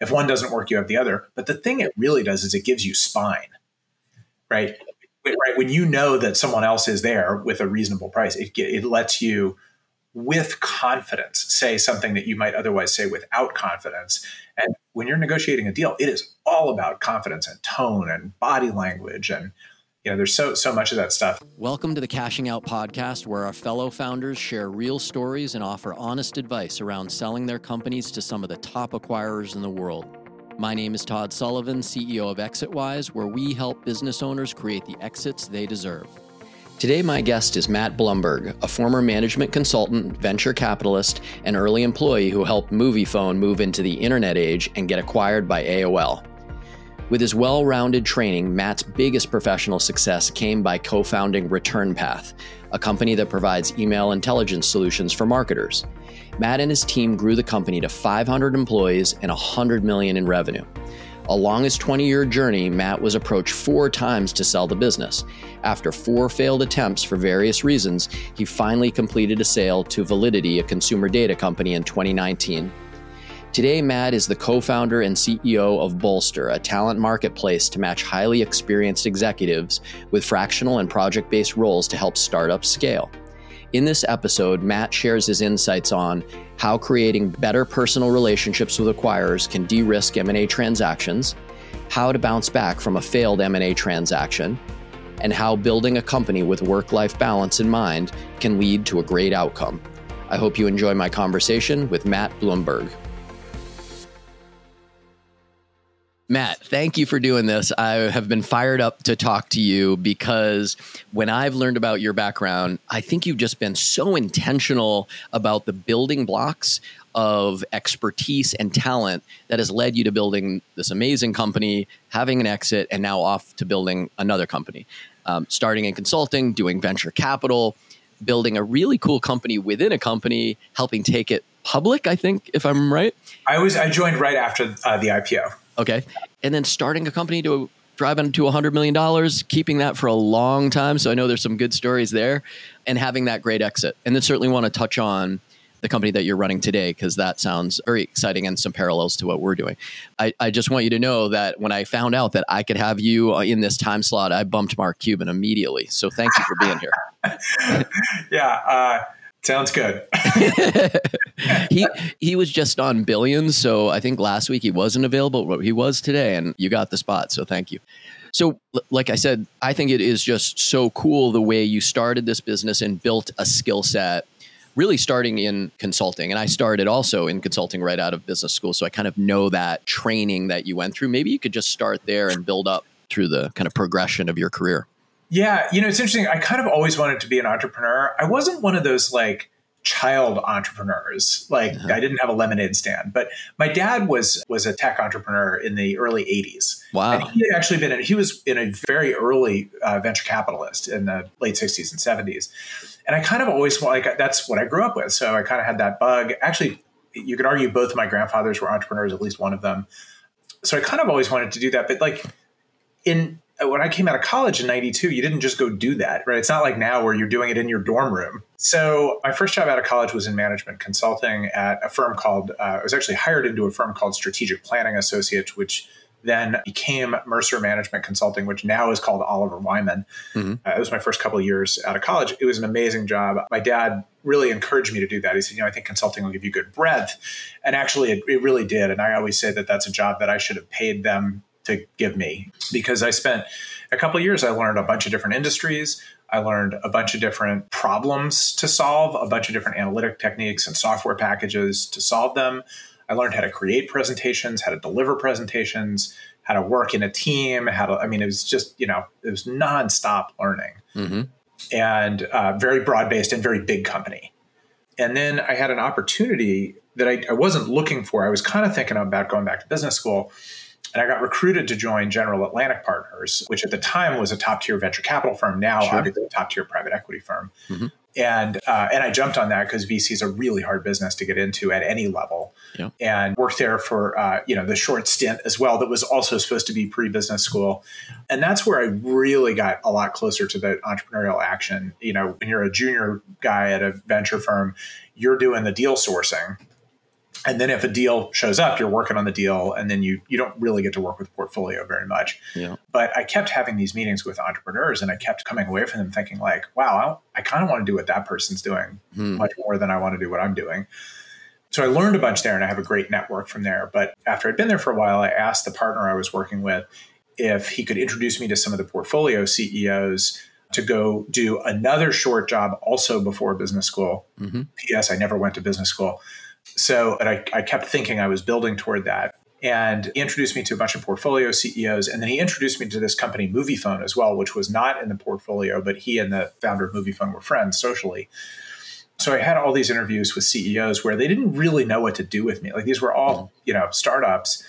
if one doesn't work, you have the other. But the thing it really does is it gives you spine, right? Right. When you know that someone else is there with a reasonable price, it, it lets you, with confidence, say something that you might otherwise say without confidence. And when you're negotiating a deal, it is all about confidence and tone and body language and you know, there's so so much of that stuff. Welcome to the Cashing Out podcast, where our fellow founders share real stories and offer honest advice around selling their companies to some of the top acquirers in the world. My name is Todd Sullivan, CEO of ExitWise, where we help business owners create the exits they deserve. Today, my guest is Matt Blumberg, a former management consultant, venture capitalist, and early employee who helped Moviefone move into the internet age and get acquired by AOL. With his well rounded training, Matt's biggest professional success came by co founding ReturnPath, a company that provides email intelligence solutions for marketers. Matt and his team grew the company to 500 employees and 100 million in revenue. Along his 20 year journey, Matt was approached four times to sell the business. After four failed attempts for various reasons, he finally completed a sale to Validity, a consumer data company, in 2019 Today, Matt is the co founder and CEO of Bolster, a talent marketplace to match highly experienced executives with fractional and project based roles to help startups scale. In this episode, Matt shares his insights on how creating better personal relationships with acquirers can de-risk M&A transactions, how to bounce back from a failed M&A transaction, and how building a company with work-life balance in mind can lead to a great outcome. I hope you enjoy my conversation with Matt Blumberg. Matt, thank you for doing this. I have been fired up to talk to you because when I've learned about your background, I think you've just been so intentional about the building blocks of expertise and talent that has led you to building this amazing company, having an exit, and now off to building another company. Um, starting in consulting, doing venture capital, building a really cool company within a company, helping take it public, I think, if I'm right. I was I joined right after uh, the IPO. Okay. And then starting a company to drive into $100 million, keeping that for a long time. So I know there's some good stories there and having that great exit. And then certainly want to touch on the company that you're running today because that sounds very exciting and some parallels to what we're doing. I, I, just want you to know that when I found out that I could have you uh, in this time slot, I bumped Mark Cuban immediately. So thank you for being here. yeah. Uh, Sounds good. he he was just on billions, so I think last week he wasn't available, but he was today, and you got the spot. So thank you. So, like I said, I think it is just so cool the way you started this business and built a skill set. Really, starting in consulting, and I started also in consulting right out of business school, so I kind of know that training that you went through. Maybe you could just start there and build up through the kind of progression of your career. Yeah, you know, it's interesting. I kind of always wanted to be an entrepreneur. I wasn't one of those like child entrepreneurs. Like uh-huh. I didn't have a lemonade stand, but my dad was was a tech entrepreneur in the early '80s. Wow! And he had actually been in, he was in a very early uh, venture capitalist in the late '60s and '70s, and I kind of always like that's what I grew up with. So I kind of had that bug. Actually, you could argue both of my grandfathers were entrepreneurs, at least one of them. So I kind of always wanted to do that, but like in when I came out of college in 92, you didn't just go do that, right? It's not like now where you're doing it in your dorm room. So my first job out of college was in management consulting at a firm called, uh, I was actually hired into a firm called Strategic Planning Associates, which then became Mercer Management Consulting, which now is called Oliver Wyman. Mm-hmm. Uh, it was my first couple of years out of college. It was an amazing job. My dad really encouraged me to do that. He said, you know, I think consulting will give you good breadth. And actually, it, it really did. And I always say that that's a job that I should have paid them to give me because I spent a couple of years. I learned a bunch of different industries. I learned a bunch of different problems to solve, a bunch of different analytic techniques and software packages to solve them. I learned how to create presentations, how to deliver presentations, how to work in a team, how to, I mean, it was just, you know, it was nonstop learning mm-hmm. and uh, very broad based and very big company. And then I had an opportunity that I, I wasn't looking for. I was kind of thinking about going back to business school and I got recruited to join General Atlantic Partners, which at the time was a top tier venture capital firm, now sure. obviously a top tier private equity firm. Mm-hmm. And uh, and I jumped on that because VC is a really hard business to get into at any level, yeah. and worked there for uh, you know the short stint as well that was also supposed to be pre business school, and that's where I really got a lot closer to the entrepreneurial action. You know, when you're a junior guy at a venture firm, you're doing the deal sourcing, and then if a deal shows up you're working on the deal and then you you don't really get to work with portfolio very much. Yeah. but i kept having these meetings with entrepreneurs and i kept coming away from them thinking like wow i, I kind of want to do what that person's doing Hmm. much more than i want to do what i'm doing. So i learned a bunch there and i have a great network from there. But after i'd been there for a while i asked the partner i was working with if he could introduce me to some of the portfolio ceos to go do another short job also before business school. Hmm ps i never went to business school so I, I kept thinking I was building toward that. And he introduced me to a bunch of portfolio CEOs. And then he introduced me to this company, Moviefone, as well, which was not in the portfolio, but he and the founder of Moviefone were friends socially. So I had all these interviews with CEOs where they didn't really know what to do with me. Like these were all, mm-hmm. you know, startups.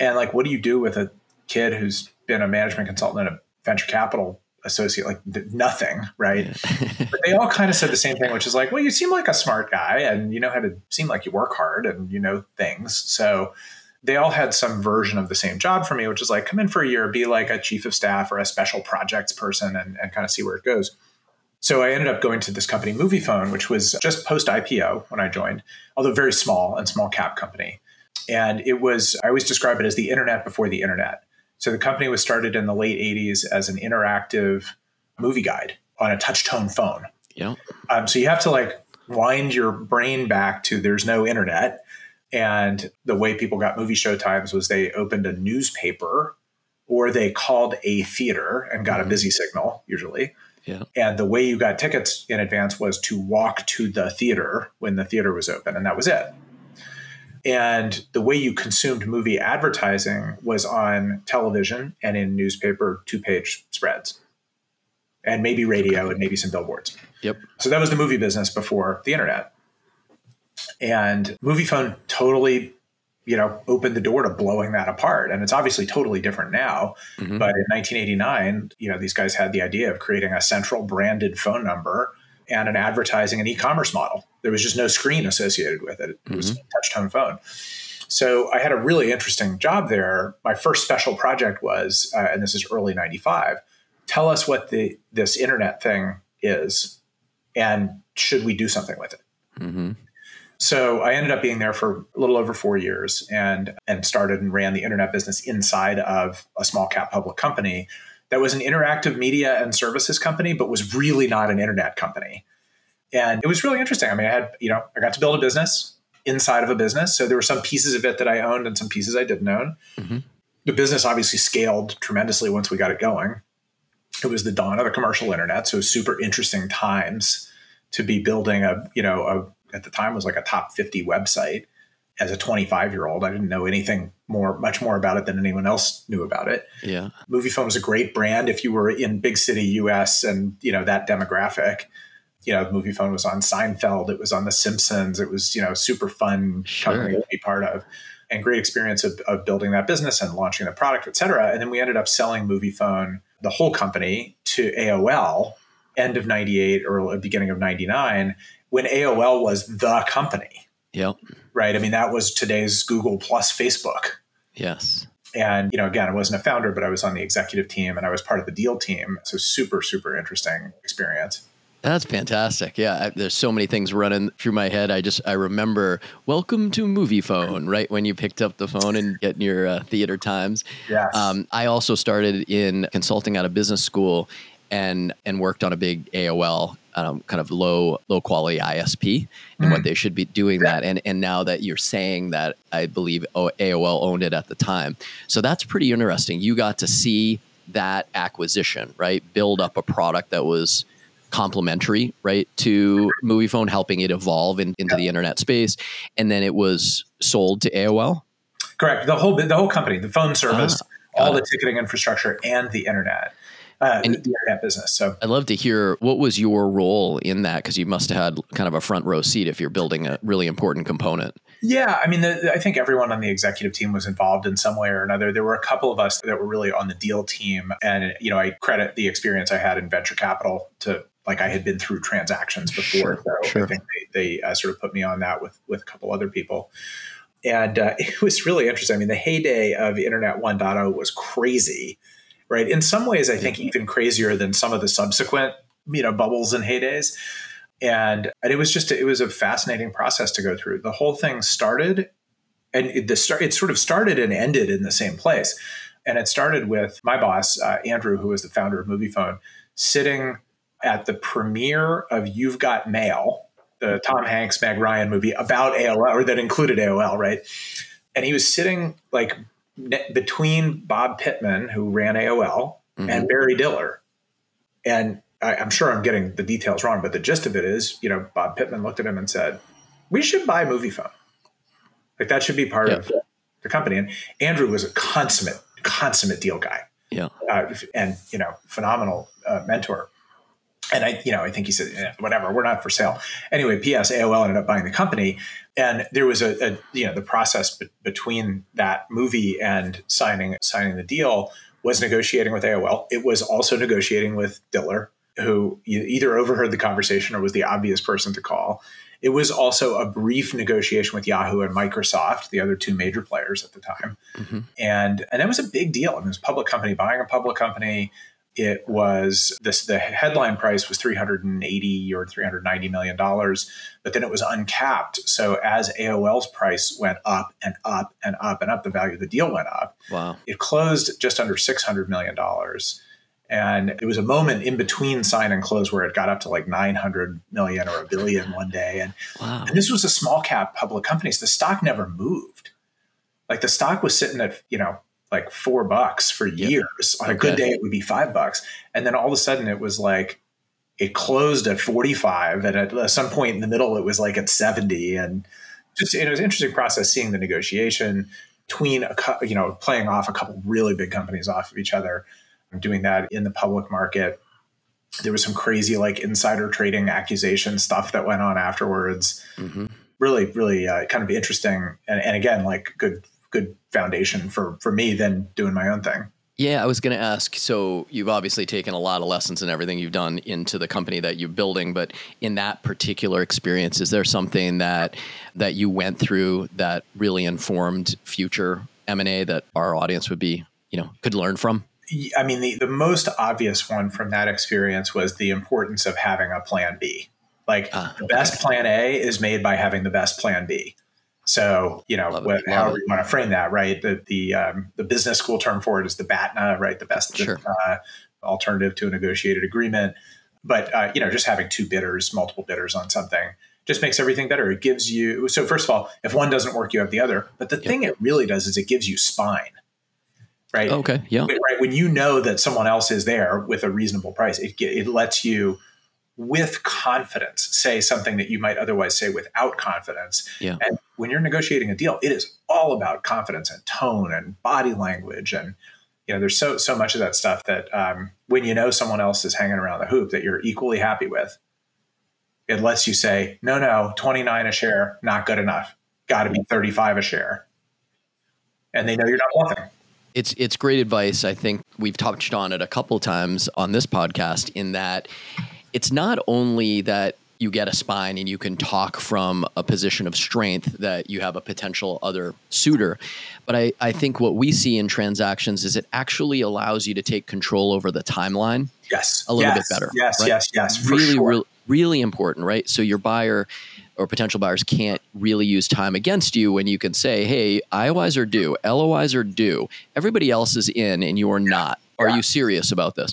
And like, what do you do with a kid who's been a management consultant and a venture capital associate? Like nothing, right? but they all kind of said the same thing, which is like, well, you seem like a smart guy and you know how to seem like you work hard and you know things. So they all had some version of the same job for me, which is like, come in for a year, be like a chief of staff or a special projects person and, and kind of see where it goes. So I ended up going to this company, Moviefone which was just post IPO when I joined, although very small and small cap company. And it was, I always describe it as the internet before the internet. So the company was started in the late 80s as an interactive movie guide on a touch tone phone. Yeah. Um, so you have to like wind your brain back to there's no internet. And the way people got movie show times was they opened a newspaper or they called a theater and got a Mhm. busy signal, usually. Yeah. And the way you got tickets in advance was to walk to the theater when the theater was open, and that was it. And the way you consumed movie advertising was on television and in newspaper two page spreads, and maybe radio and maybe some billboards. Yep. So that was the movie business before the internet. And Moviefone totally, you know, opened the door to blowing that apart. And it's obviously totally different now. Mhm. But in 1989, you know, these guys had the idea of creating a central branded phone number and an advertising and e-commerce model. There was just no screen associated with it. It was a touch tone phone. So I had a really interesting job there. My first special project was, uh, and this is early '95. Tell us what the this internet thing is, and should we do something with it? Mhm. So I ended up being there for a little over four years, and and started and ran the internet business inside of a small cap public company that was an interactive media and services company, but was really not an internet company. And it was really interesting. I mean, I had you know I got to build a business inside of a business, so there were some pieces of it that I owned and some pieces I didn't own. Mhm. The business obviously scaled tremendously once we got it going. It was the dawn of the commercial internet, so super interesting times to be building a you know a at the time was like a top 50 website as a 25 year old i didn't know anything more much more about it than anyone else knew about it Yeah. moviefone was a great brand if you were in big city us and you know that demographic you know moviefone was on seinfeld it was on the simpsons it was you know super fun Sure. company to be part of and great experience of, of building that business and launching the product et cetera and then we ended up selling Moviefone, the whole company to aol end of 98 or beginning of 99 when aol was the company Yep. Right i mean that was today's google plus facebook Yes. and you know again i wasn't a founder but i was on the executive team and i was part of the deal team so super super interesting experience That's fantastic. Yeah, I, there's so many things running through my head. I just I remember welcome to Moviefone, right when you picked up the phone and getting your uh, theater times. yes Um, I also started in consulting out of business school, and and worked on a big AOL um, kind of low low quality ISP and what they should be doing that. And and now that you're saying that, I believe AOL owned it at the time. So that's pretty interesting. You got to see that acquisition, right? Build up a product that was complementary, right, to Moviefone, helping it evolve in, into the internet space, and then it was sold to AOL. correct the whole the whole company the phone service Ah, all the ticketing infrastructure and the internet uh, And- the internet business so I'd love to hear what was your role in that because you must have had kind of a front row seat if you're building a really important component. Yeah, I mean, the, I think everyone on the executive team was involved in some way or another. There were a couple of us that were really on the deal team, and you know, I credit the experience I had in venture capital to like I had been through transactions before, Sure, so sure. I think they, they uh, sort of put me on that with with a couple other people. And uh, it was really interesting. I mean, the heyday of Internet 1.0 was crazy, right? In some ways, I think even crazier than some of the subsequent, you know, bubbles and heydays And, and it was just it was a fascinating process to go through. The whole thing started, and it, the start it sort of started and ended in the same place. And it started with my boss uh, Andrew, who was the founder of Moviefone, sitting at the premiere of You've Got Mail, the Tom Hanks Meg Ryan movie about AOL, or that included AOL, right? And he was sitting like between Bob Pittman, who ran AOL, mm-hmm. and Barry Diller. And I, am sure I'm getting the details wrong, but the gist of it is, you know, Bob Pittman looked at him and said, "We should buy Moviefone. Like that should be part of the company." And Andrew was a consummate, consummate deal guy. Yeah, uh, and you know, phenomenal uh, mentor. And I, you know, I think he said, eh, whatever, we're not for sale. Anyway, P.S. AOL ended up buying the company, and there was a, a you know, the process be- between that movie and signing signing the deal was negotiating with AOL. It was also negotiating with Diller, who either overheard the conversation or was the obvious person to call. It was also a brief negotiation with Yahoo and Microsoft, the other two major players at the time. Mm-hmm. And and that was a big deal. I mean, it was a public company buying a public company it was this the headline price was 380 or 390 million dollars but then it was uncapped. So as aol's price went up and up and up and up the value of the deal went up. Wow. It closed just under 600 million dollars. And it was a moment in between sign and close where it got up to like 900 million or a billion one day. And, wow. and this was a small cap public company so the stock never moved. Like the stock was sitting at you know like four bucks for years. On a good day, it would be five bucks. And then all of a sudden, it was like it closed at 45. And at some point in the middle, it was like at 70. And just it was an interesting process seeing the negotiation between, a, you know, playing off a couple really big companies off of each other, doing that in the public market. There was some crazy like insider trading accusation stuff that went on afterwards. Mm-hmm. Really, really uh, kind of interesting. And, and again, like good good foundation for for me than doing my own thing. Yeah, I was going to ask. So you've obviously taken a lot of lessons and everything you've done into the company that you're building, but in that particular experience, is there something that that you went through that really informed future M and A that our audience would be, you know, could learn from? I mean, the, the most obvious one from that experience was the importance of having a plan B. Like uh, the best plan A is made by having the best plan B. So, you know, what, however you want to frame that, right? The the um, the business school term for it is the BATNA, right? The best sure. uh, alternative to a negotiated agreement. But uh, you know, just having two bidders, multiple bidders on something, just makes everything better. It gives you so first of all, if one doesn't work, you have the other. But the yep. thing it really does is it gives you spine, right? Okay, yeah, right. When you know that someone else is there with a reasonable price, it it lets you with confidence say something that you might otherwise say without confidence. Yeah. And when you're negotiating a deal, it is all about confidence and tone and body language and you know there's so so much of that stuff that um, when you know someone else is hanging around the hoop that you're equally happy with, it lets you say no no 29 a share not good enough got to be 35 a share, and they know you're not bluffing. It's it's great advice. I think we've touched on it a couple times on this podcast in that it's not only that you get a spine and you can talk from a position of strength that you have a potential other suitor. But I, I think what we see in transactions is it actually allows you to take control over the timeline. Yes. A little yes. bit better. Yes, right? yes, yes. really, sure. really, really important, right? So your buyer or potential buyers can't really use time against you when you can say, hey, IOIs are due, LOIs are due, everybody else is in and you're not. Are you serious about this?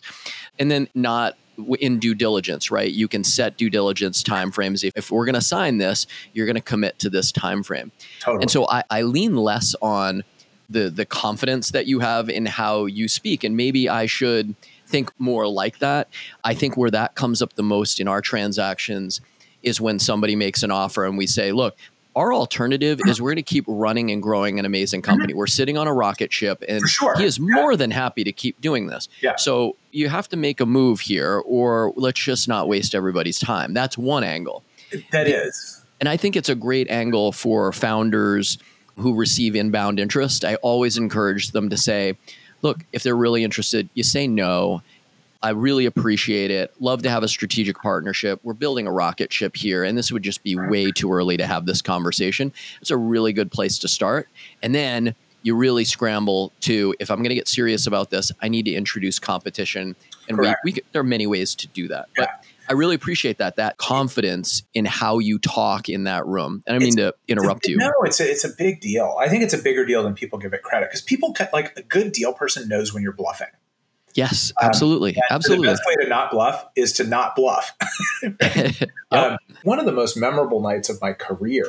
And then not in due diligence, right? You can set due diligence timeframes. If, if we're going to sign this, you're going to commit to this time frame. Totally. And so I, I lean less on the the confidence that you have in how you speak, and maybe I should think more like that. I think where that comes up the most in our transactions is when somebody makes an offer and we say, look, our alternative is we're going to keep running and growing an amazing mm-hmm. company. We're sitting on a rocket ship, and sure. he is more yeah. than happy to keep doing this. Yeah. So you have to make a move here, or let's just not waste everybody's time. That's one angle. That is, and I think it's a great angle for founders who receive inbound interest. I always encourage them to say, "Look, if they're really interested, you say no." I really appreciate it. Love to have a strategic partnership. We're building a rocket ship here, and this would just be way too early to have this conversation. It's a really good place to start. And then you really scramble to if I'm going to get serious about this, I need to introduce competition. And we, we, there are many ways to do that. Yeah. But I really appreciate that that confidence in how you talk in that room. And I mean it's, to interrupt you. No, it's a, it's a big deal. I think it's a bigger deal than people give it credit because people like a good deal person knows when you're bluffing. Yes, absolutely, um, absolutely. The best way to not bluff is to not bluff. yep. um, one of the most memorable nights of my career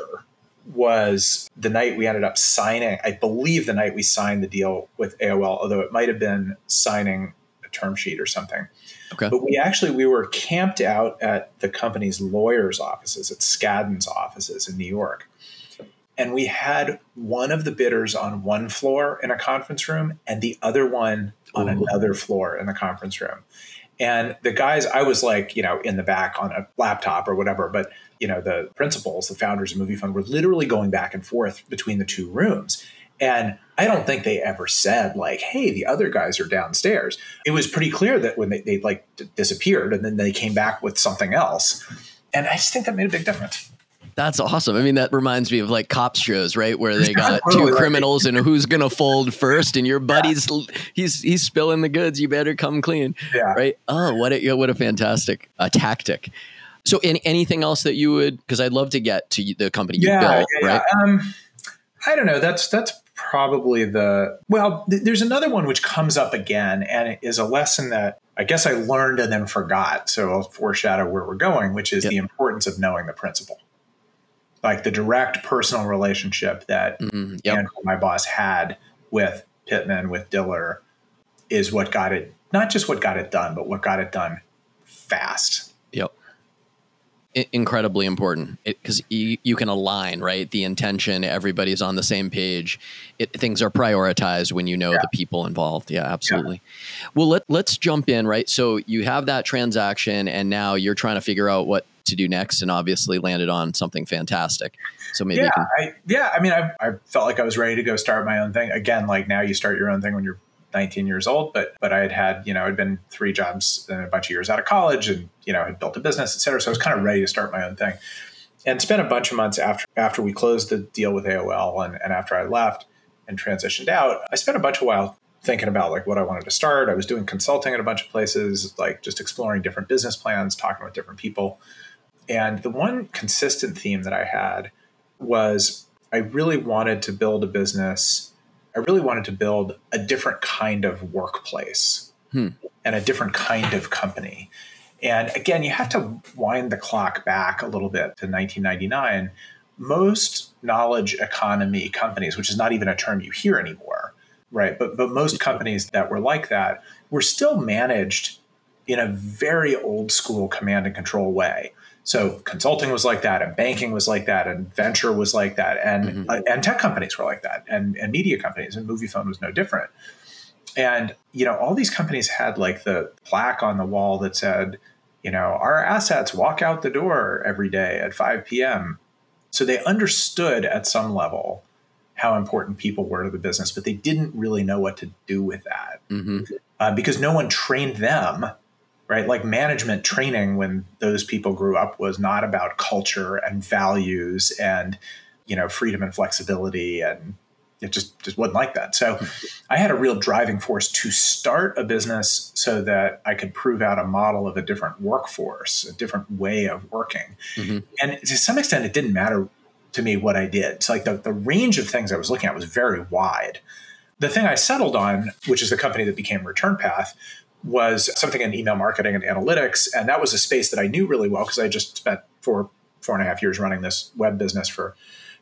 was the night we ended up signing. I believe the night we signed the deal with AOL, although it might have been signing a term sheet or something. Okay. But we actually we were camped out at the company's lawyers' offices, at Skadden's offices in New York. And we had one of the bidders on one floor in a conference room and the other one on Ooh. another floor in the conference room. And the guys, I was like, you know, in the back on a laptop or whatever, but you know, the principals, the founders of Moviefone were literally going back and forth between the two rooms. And I don't think they ever said like, "Hey, the other guys are downstairs." It was pretty clear that when they, they like d- disappeared and then they came back with something else, and I just think that made a big difference. That's awesome. I mean, that reminds me of like cops shows, right? Where they got two criminals and who's gonna fold first, and your buddy's yeah. he's he's spilling the goods. You better come clean, yeah. right? Oh, what a what a fantastic uh, tactic. So, any, anything else that you would? Because I'd love to get to the company you yeah, built, yeah, right? Um, I don't know. That's that's probably the well. Th- there's another one which comes up again, and it is a lesson that I guess I learned and then forgot. So I'll foreshadow where we're going, which is yep. the importance of knowing the principal like the direct personal relationship that mm-hmm. yep. Andrew, my boss had with Pittman, with Diller, is what got it, not just what got it done, but what got it done fast. Yep. I- incredibly important because you, you can align, right? The intention, everybody's on the same page. It, things are prioritized when you know yeah. the people involved. Yeah, absolutely. Yeah. Well, let, let's jump in, right? So you have that transaction, and now you're trying to figure out what to do next and obviously landed on something fantastic. So maybe yeah, can- I, yeah. I mean, I, I felt like I was ready to go start my own thing again. Like now, you start your own thing when you're 19 years old, but but I had had you know I'd been three jobs and a bunch of years out of college, and you know had built a business, et cetera. So I was kind of ready to start my own thing, and spent a bunch of months after after we closed the deal with AOL and, and after I left and transitioned out. I spent a bunch of while thinking about like what I wanted to start. I was doing consulting at a bunch of places, like just exploring different business plans, talking with different people. And the one consistent theme that I had was I really wanted to build a business. I really wanted to build a different kind of workplace hmm. and a different kind of company. And again, you have to wind the clock back a little bit to 1999. Most knowledge economy companies, which is not even a term you hear anymore, right? But but most companies that were like that were still managed in a very old school command and control way. So consulting was like that, and banking was like that, and venture was like that, and mm-hmm. uh, and tech companies were like that, and and media companies, and Moviefone was no different. And you know, all these companies had like the plaque on the wall that said, you know, our assets walk out the door every day at 5 p.m. So they understood at some level how important people were to the business, but they didn't really know what to do with that mm-hmm. uh, because no one trained them right? Like management training when those people grew up was not about culture and values and, you know, freedom and flexibility and it just just wasn't like that. So I had a real driving force to start a business so that I could prove out a model of a different workforce, a different way of working. Mm-hmm. And to some extent it didn't matter to me what I did. So like the, the range of things I was looking at was very wide. The thing I settled on, which is the company that became Return Path, was something in email marketing and analytics. And that was a space that I knew really well because I just spent four, four and a half years running this web business for,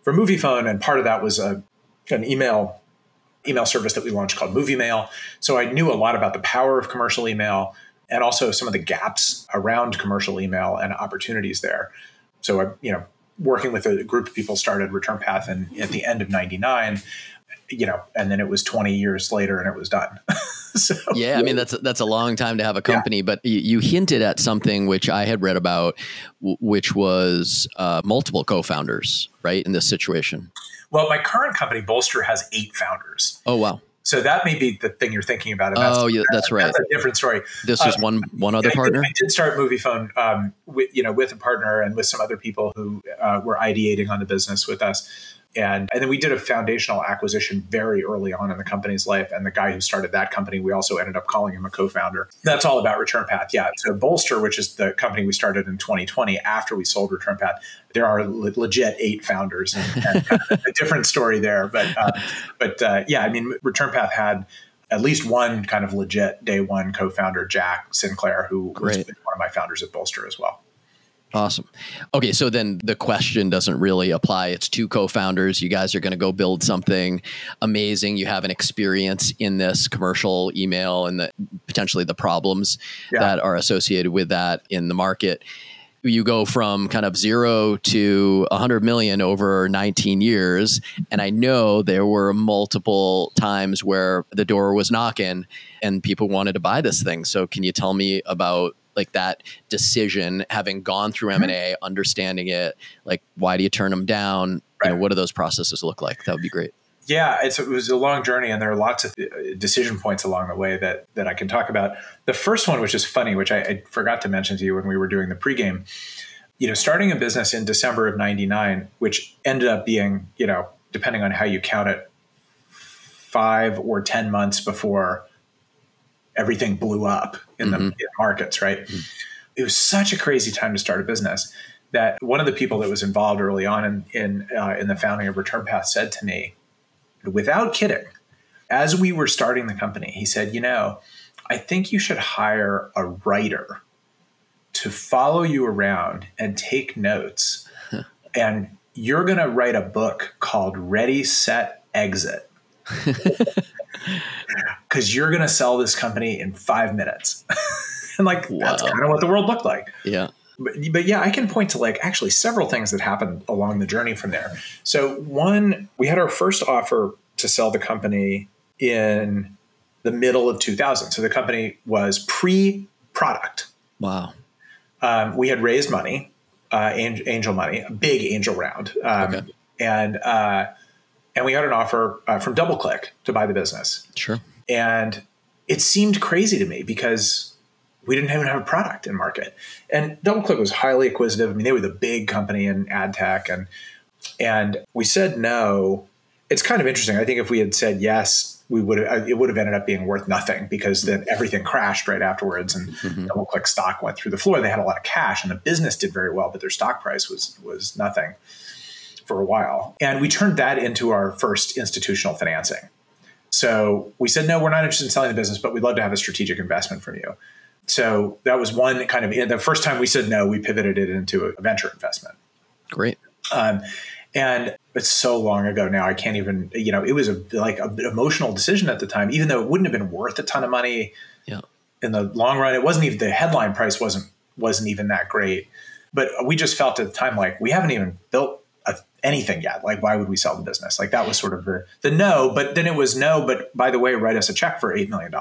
for Moviefone. And part of that was a, an email email service that we launched called Movie Mail. So I knew a lot about the power of commercial email and also some of the gaps around commercial email and opportunities there. So I, you know, working with a group of people started Return Path and at the end of 99 you know, and then it was 20 years later and it was done. so, yeah, I mean that's that's a long time to have a company, yeah. but you, you, hinted at something which I had read about, which was uh, multiple co-founders, right, in this situation. Well, my current company, Bolster, has eight founders. Oh wow! So that may be the thing you're thinking about. oh, yeah, that's, right. That's a different story. This is uh, one one other partner. I did, start Moviefone, um, with, you know, with a partner and with some other people who uh, were ideating on the business with us And, and then we did a foundational acquisition very early on in the company's life. And the guy who started that company, we also ended up calling him a co founder. That's all about Return Path. Yeah. So Bolster, which is the company we started in 2020 after we sold Return Path, there are le- legit eight founders and, and kind of a different story there. But, uh, but uh, yeah, I mean, Return Path had at least one kind of legit day one co founder, Jack Sinclair, who Great. was one of my founders at Bolster as well. Awesome. Okay, so then the question doesn't really apply. It's two co-founders. You guys are going to go build something amazing. You have an experience in this commercial email and the, potentially the problems yeah. that are associated with that in the market. You go from kind of zero to 100 million over 19 years. And I know there were multiple times where the door was knocking and people wanted to buy this thing. So, can you tell me about like that decision, having gone through M and A, mm-hmm. understanding it, like why do you turn them down? Right. You know, what do those processes look like? That would be great. Yeah, it was a long journey, and there are lots of uh, decision points along the way that that I can talk about. The first one, which is funny, which I, I forgot to mention to you when we were doing the pregame, you know, starting a business in December of '99, which ended up being, you know, depending on how you count it, five or ten months before everything blew up in mm-hmm. the in markets, right? Mm-hmm. It was such a crazy time to start a business that one of the people that was involved early on in in, uh, in the founding of Return Path said to me, without kidding, as we were starting the company, he said, "You know, I think you should hire a writer to follow you around and take notes, and you're going to write a book called Ready, Set, Exit." because you're going to sell this company in five minutes. and like, wow. that's kind of what the world looked like. Yeah. But, but yeah, I can point to like actually several things that happened along the journey from there. So, one, we had our first offer to sell the company in the middle of 2000. So, the company was pre product. Wow. Um, we had raised money, uh, angel money, a big angel round. Um, okay. And, uh, and we had an offer uh, from DoubleClick to buy the business. Sure. And it seemed crazy to me because we didn't even have a product in market. And DoubleClick was highly acquisitive. I mean, they were the big company in ad tech, and and we said no. It's kind of interesting. I think if we had said yes, we would have, it would have ended up being worth nothing because then everything crashed right afterwards, and mm-hmm. DoubleClick stock went through the floor. They had a lot of cash, and the business did very well, but their stock price was was nothing for a while. And we turned that into our first institutional financing. So we said, no, we're not interested in selling the business, but we'd love to have a strategic investment from you. So that was one kind of the first time we said no, we pivoted it into a venture investment. Great. Um, and it's so long ago now. I can't even, you know, it was a like an emotional decision at the time, even though it wouldn't have been worth a ton of money. Yeah. In the long run, it wasn't even the headline price wasn't wasn't even that great. But we just felt at the time like we haven't even built anything yet. Like, why would we sell the business? Like, that was sort of the, the no, but then it was no, but by the way, write us a check for $8 million.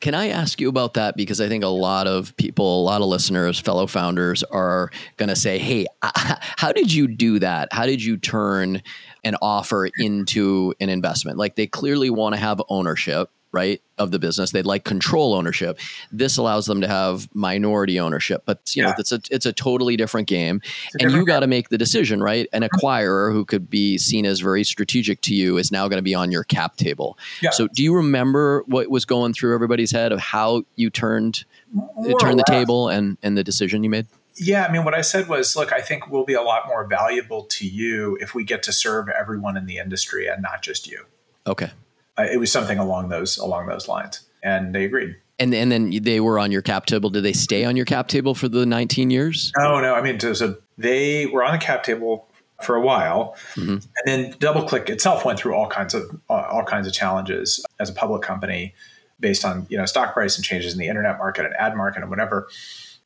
Can I ask you about that? Because I think a lot of people, a lot of listeners, fellow founders are going to say, hey, how did you do that? How did you turn an offer into an investment? Like, they clearly want to have ownership right of the business. They'd like control ownership. This allows them to have minority ownership but you yeah. know it's a it's a totally different game. And you got to make the decision right? An mm-hmm. acquirer who could be seen as very strategic to you is now going to be on your cap table. Yeah. so do you remember what was going through everybody's head of how you turned uh, More turned the table and and the decision you made? Yeah, I mean, what I said was, look, I think we'll be a lot more valuable to you if we get to serve everyone in the industry and not just you. Okay uh, it was something along those along those lines, and they agreed. And and then they were on your cap table. Did they stay on your cap table for the 19 years? No, no. I mean, so they were on the cap table for a while, mm-hmm. and then DoubleClick itself went through all kinds of all kinds of challenges as a public company, based on you know stock price and changes in the internet market and ad market and whatever.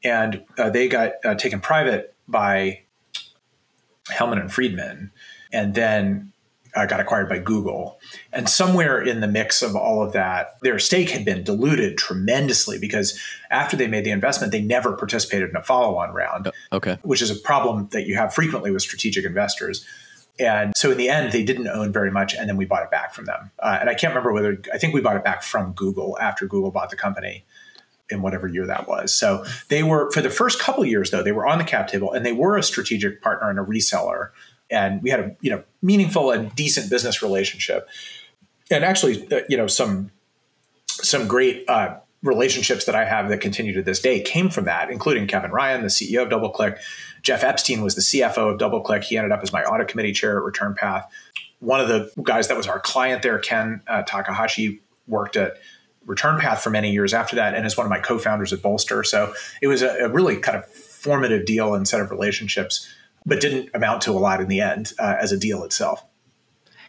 And uh, they got uh, taken private by Hellman and Friedman, and then uh, got acquired by Google. And somewhere in the mix of all of that, their stake had been diluted tremendously because after they made the investment, they never participated in a follow on round. Oh, okay. Which is a problem that you have frequently with strategic investors. And so in the end, they didn't own very much, and then we bought it back from them. Uh, and I can't remember whether, I think we bought it back from Google after Google bought the company in whatever year that was. So they were, for the first couple years, though, they were on the cap table and they were a strategic partner and a reseller and we had a you know meaningful and decent business relationship, and actually uh, you know some some great uh, relationships that I have that continue to this day came from that, including Kevin Ryan, the CEO of DoubleClick. Jeff Epstein was the CFO of DoubleClick. He ended up as my audit committee chair at ReturnPath. One of the guys that was our client there, Ken uh, Takahashi, worked at ReturnPath for many years after that and is one of my co-founders at Bolster. So it was a, a really kind of formative deal and set of relationships, but didn't amount to a lot in the end uh, as a deal itself.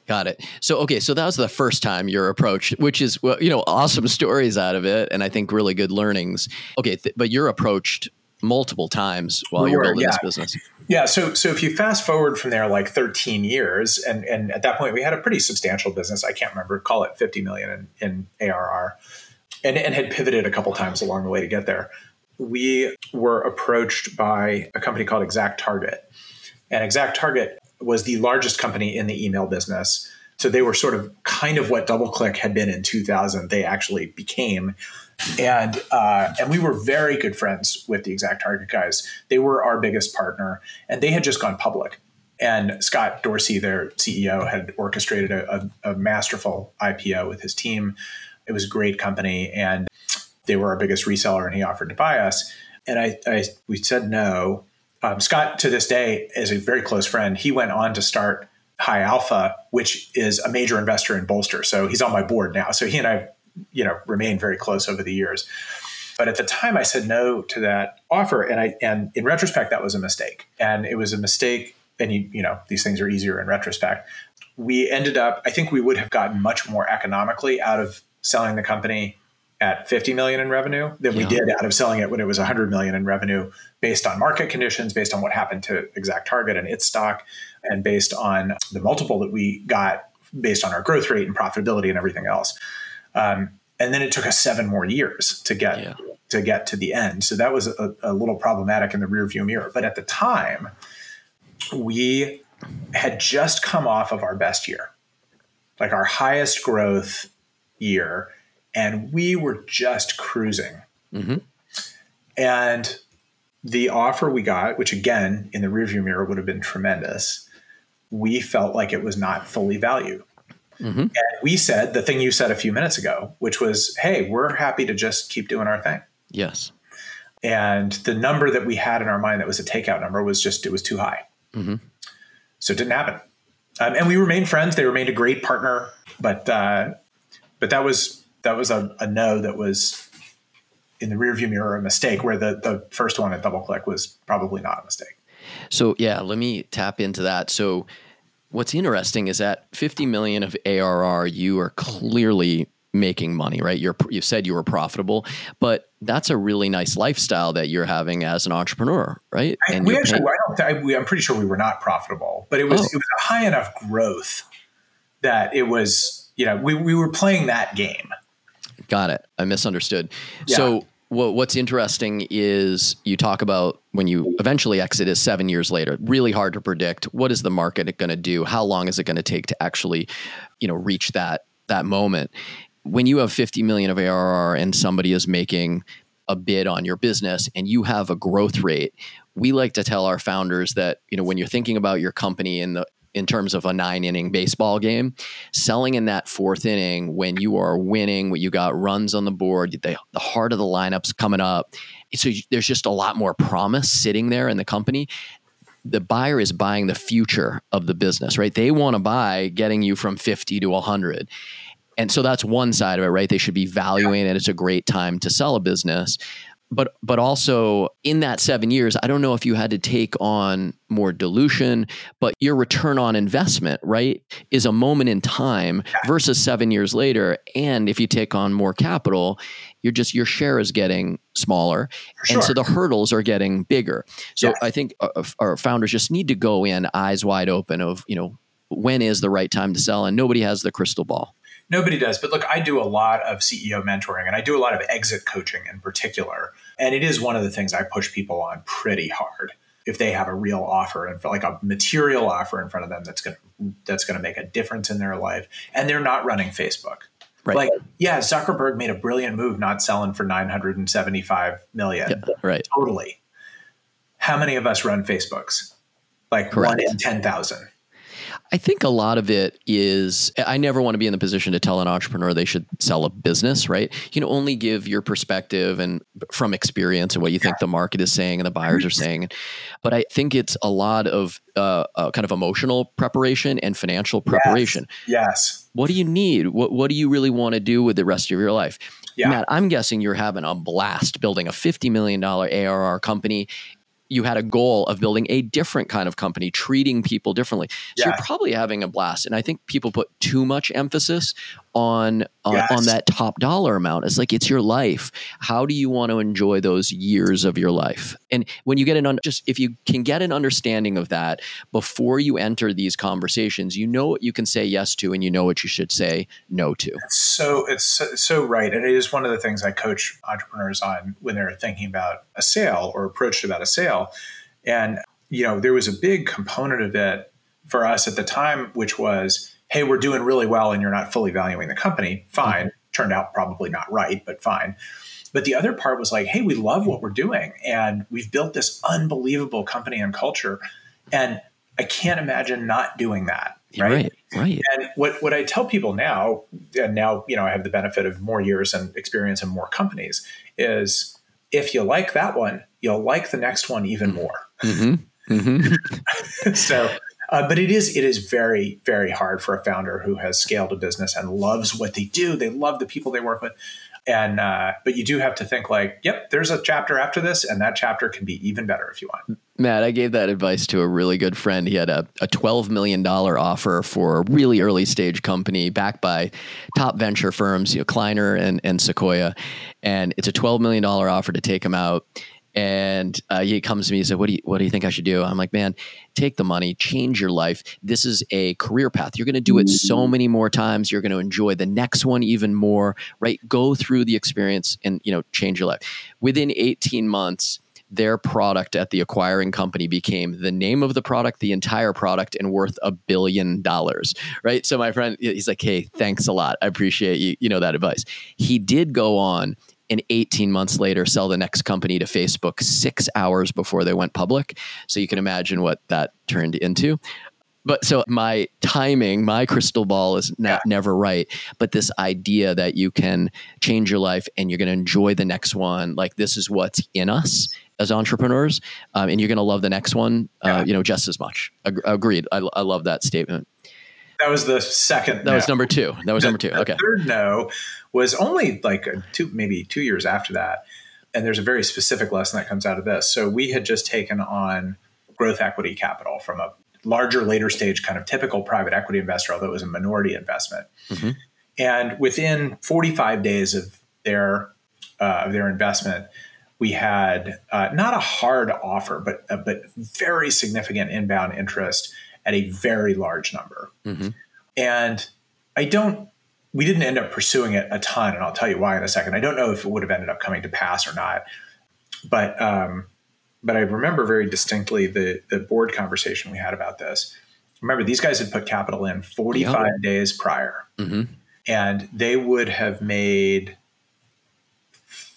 Got it. So okay, so that was the first time you're approached, which is well, you know awesome stories out of it, and I think really good learnings. Okay, th- but you're approached multiple times while we you're were, building yeah. this business. Yeah. So so if you fast forward from there like 13 years, and and at that point we had a pretty substantial business. I can't remember, call it 50 million in, in ARR, and and had pivoted a couple times along the way to get there. We were approached by a company called Exact Target. and Exact Target was the largest company in the email business. So they were sort of kind of what DoubleClick had been in 2000. They actually became, and uh, and we were very good friends with the Exact Target guys. They were our biggest partner, and they had just gone public. And Scott Dorsey, their CEO, had orchestrated a, a, a masterful IPO with his team. It was a great company, and they were our biggest reseller, and he offered to buy us. And I, I we said no um, Scott, to this day, is a very close friend. He went on to start High Alpha, which is a major investor in Bolster. So he's on my board now. So he and I, you know, remained very close over the years. But at the time, I said no to that offer, and I and in retrospect, that was a mistake. And it was a mistake. And you, you know, these things are easier in retrospect. We ended up. I think we would have gotten much more economically out of selling the company at 50 million in revenue than yeah. we did out of selling it when it was 100 million in revenue based on market conditions based on what happened to exact target and its stock and based on the multiple that we got based on our growth rate and profitability and everything else um, and then it took us seven more years to get yeah. to get to the end so that was a, a little problematic in the rearview mirror but at the time we had just come off of our best year like our highest growth year and we were just cruising. Mm-hmm. And the offer we got, which again in the rearview mirror would have been tremendous, we felt like it was not fully valued. Mm-hmm. And we said the thing you said a few minutes ago, which was, hey, we're happy to just keep doing our thing. Yes. And the number that we had in our mind that was a takeout number was just, it was too high. Mm-hmm. So it didn't happen. Um, and we remained friends. They remained a great partner, but, uh, but that was that was a, a no that was in the rearview mirror a mistake where the, the first one at double click was probably not a mistake. So yeah, let me tap into that. So what's interesting is that 50 million of ARR, you are clearly making money, right? You're you said you were profitable, but that's a really nice lifestyle that you're having as an entrepreneur, right? I, we actually, I don't, I, am pretty sure we were not profitable, but it was oh. it was a high enough growth that it was, you know, we, we were playing that game. Got it. I misunderstood. Yeah. So what's interesting is you talk about when you eventually exit is seven years later. Really hard to predict. What is the market going to do? How long is it going to take to actually, you know, reach that that moment? When you have 50 million of ARR and somebody is making a bid on your business and you have a growth rate, we like to tell our founders that you know when you're thinking about your company in the in terms of a nine inning baseball game. Selling in that fourth inning when you are winning, when you got runs on the board, the, the heart of the lineup's coming up. So there's just a lot more promise sitting there in the company. The buyer is buying the future of the business, right? They want to buy getting you from 50 to 100. And so that's one side of it, right? They should be valuing it. It's a great time to sell a business but but also in that seven years i don't know if you had to take on more dilution but your return on investment right is a moment in time versus seven years later. And if you take on more capital you're just your share is getting smaller. Sure. and so the hurdles are getting bigger. So i think our founders just need to go in eyes wide open of you know when is the right time to sell? And nobody has the crystal ball Nobody does. But look, I do a lot of CEO mentoring and I do a lot of exit coaching in particular. And it is one of the things I push people on pretty hard. If they have a real offer and like a material offer in front of them that's going to that's going to make a difference in their life and they're not running Facebook. Right. Like, yeah, Zuckerberg made a brilliant move not selling for 975 million. Yeah, right. Totally. How many of us run Facebooks? like Correct. one in 10,000. I think a lot of it is I never want to be in the position to tell an entrepreneur they should sell a business, right? You know, only give your perspective and from experience and what you think the market is saying and the buyers are saying. But I think it's a lot of uh, uh, kind of emotional preparation and financial preparation. Yes. yes. What do you need? What What do you really want to do with the rest of your life? Yeah. Matt, I'm guessing you're having a blast building a $50 million ARR company you had a goal of building a different kind of company, treating people differently. So yeah. you're probably having a blast. And I think people put too much emphasis on uh, on, yes. on that top dollar amount. It's like it's your life. How do you want to enjoy those years of your life? And when you get an un- just if you can get an understanding of that before you enter these conversations, you know what you can say yes to, and you know what you should say no to. So it's so, so right, and it is one of the things I coach entrepreneurs on when they're thinking about a sale or approached about a sale. And you know, there was a big component of it for us at the time, which was hey, we're doing really well and you're not fully valuing the company, fine. Mm-hmm. Turned out probably not right, but fine. But the other part was like, hey, we love what we're doing and we've built this unbelievable company and culture. And I can't imagine not doing that. Right? right. Right. And what, what I tell people now, and now, you know, I have the benefit of more years and experience in more companies, is if you like that one, you'll like the next one even more. Mm-hmm. Mm-hmm. so uh, but it is it is very very hard for a founder who has scaled a business and loves what they do. They love the people they work with, and uh, but you do have to think like, yep, there's a chapter after this, and that chapter can be even better if you want. Matt, I gave that advice to a really good friend. He had a, a $12 million offer for a really early stage company backed by top venture firms, you know, Kleiner and, and Sequoia. And it's a $12 million offer to take him out and uh, he comes to me and said, "What do you What do you think I should do?" I'm like, "Man, take the money, change your life. This is a career path. You're going to do it so mm-hmm. many more times. You're going to enjoy the next one even more. Right? Go through the experience and you know change your life. Within 18 months." Their product at the acquiring company became the name of the product, the entire product, and worth a billion dollars. Right. So my friend, he's like, "Hey, thanks a lot. I appreciate you. You know that advice." He did go on and 18 months later sell the next company to Facebook six hours before they went public. So you can imagine what that turned into. But so my timing, my crystal ball is not, yeah. never right. But this idea that you can change your life and you're going to enjoy the next one, like this is what's in us as entrepreneurs, um, and you're going to love the next one, uh, yeah. you know, just as much. Ag- agreed. I, I love that statement. That was the second. That no. was number two. That was the, number two. Okay. third no was only like two, maybe two years after that. And there's a very specific lesson that comes out of this. So we had just taken on growth equity capital from a larger, later stage kind of typical private equity investor, although it was a minority investment. Mm-hmm. And within 45 days of their uh, of their investment, we had uh, not a hard offer, but uh, but very significant inbound interest at a very large number. Mm-hmm. And I don't, we didn't end up pursuing it a ton, and I'll tell you why in a second. I don't know if it would have ended up coming to pass or not, but um, but I remember very distinctly the the board conversation we had about this. Remember, these guys had put capital in 45 yeah. days prior, mm-hmm. and they would have made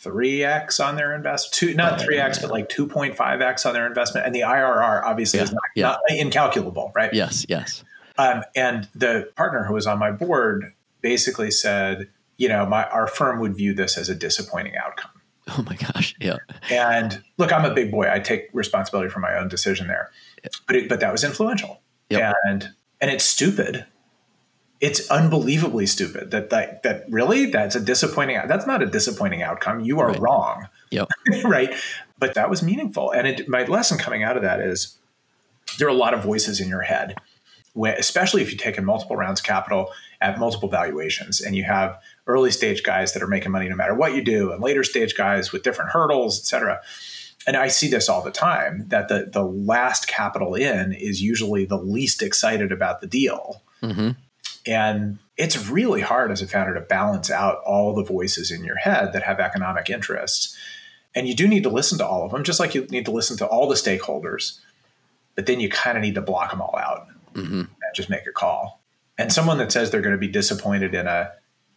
3x on their investment two not 3x but like 2.5x on their investment and the irr obviously yeah, is not, yeah. not, incalculable right yes yes um, and the partner who was on my board basically said you know my our firm would view this as a disappointing outcome. Oh my gosh yeah. And look i'm a big boy. I take responsibility for my own decision there. Yeah. but it, but that was influential. Yep. and and it's stupid. It's unbelievably stupid that that, that really that's a disappointing that's not a disappointing outcome. You are right. wrong. Yep. right? But that was meaningful. And it, my lesson coming out of that is there are a lot of voices in your head especially if you take in multiple rounds of capital at multiple valuations and you have early stage guys that are making money no matter what you do and later stage guys with different hurdles et cetera and I see this all the time that the the last capital in is usually the least excited about the deal. Mm-hmm. And it's really hard as a founder to balance out all the voices in your head that have economic interests. And you do need to listen to all of them, just like you need to listen to all the stakeholders. But then you kind of need to block them all out mm-hmm. just make a call. And someone that says they're going to be disappointed in a,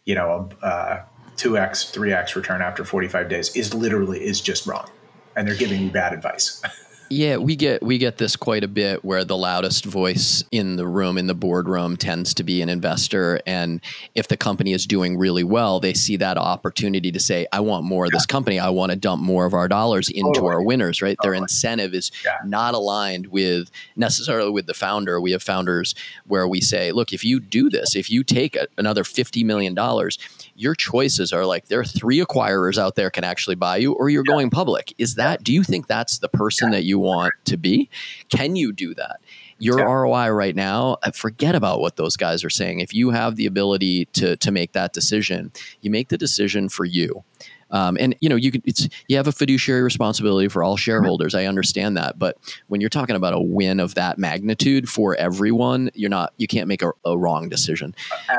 you know, a, 2x, 3x return after 45 days is literally is just wrong. And they're giving you bad advice. Yeah, we get we get this quite a bit where the loudest voice in the room in the boardroom tends to be an investor and if the company is doing really well, they see that opportunity to say I want more of this company. I want to dump more of our dollars into Totally. our winners, right? Their incentive is Yeah. not aligned with necessarily with the founder. We have founders where we say, look, if you do this, if you take a, another 50 million dollars, your choices are like there are three acquirers out there can actually buy you or you're going public. Is that do you think that's the person that you want to be? Can you do that? Your Yeah. ROI right now, uh, forget about what those guys are saying. If you have the ability to to make that decision, you make the decision for you. Um, and you know you can it's you have a fiduciary responsibility for all shareholders. I understand that, but when you're talking about a win of that magnitude for everyone, you're not you can't make a, a wrong decision.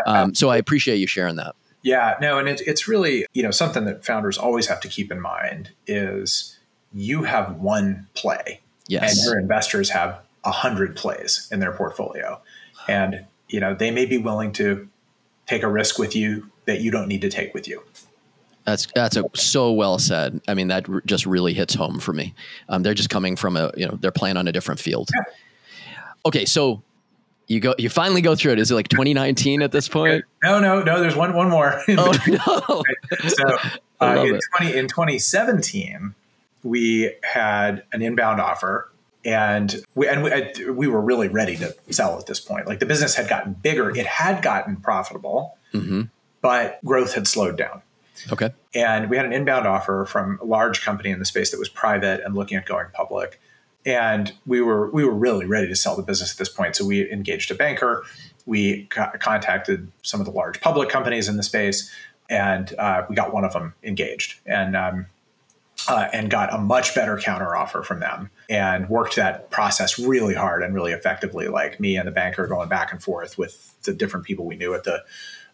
Um, so I appreciate you sharing that. Yeah, no, and it's it's really you know something that founders always have to keep in mind is you have one play, Yes. and your investors have a hundred plays in their portfolio, and you know they may be willing to take a risk with you that you don't need to take with you. That's that's a, so well said. I mean, that r- just really hits home for me. Um, they're just coming from a you know they're playing on a different field. Okay, so you go you finally go through it. Is it like 2019 at this point? No, no, no. There's one one more. Oh no! so uh, in, 20, in 2017 we had an inbound offer and we and we, we were really ready to sell at this point like the business had gotten bigger it had gotten profitable hmm but growth had slowed down Okay. and we had an inbound offer from a large company in the space that was private and looking at going public and we were we were really ready to sell the business at this point. So we engaged a banker. We co- contacted some of the large public companies in the space and uh, we got one of them engaged and um, uh, and got a much better counter offer from them and worked that process really hard and really effectively. Like me and the banker going back and forth with the different people we knew at the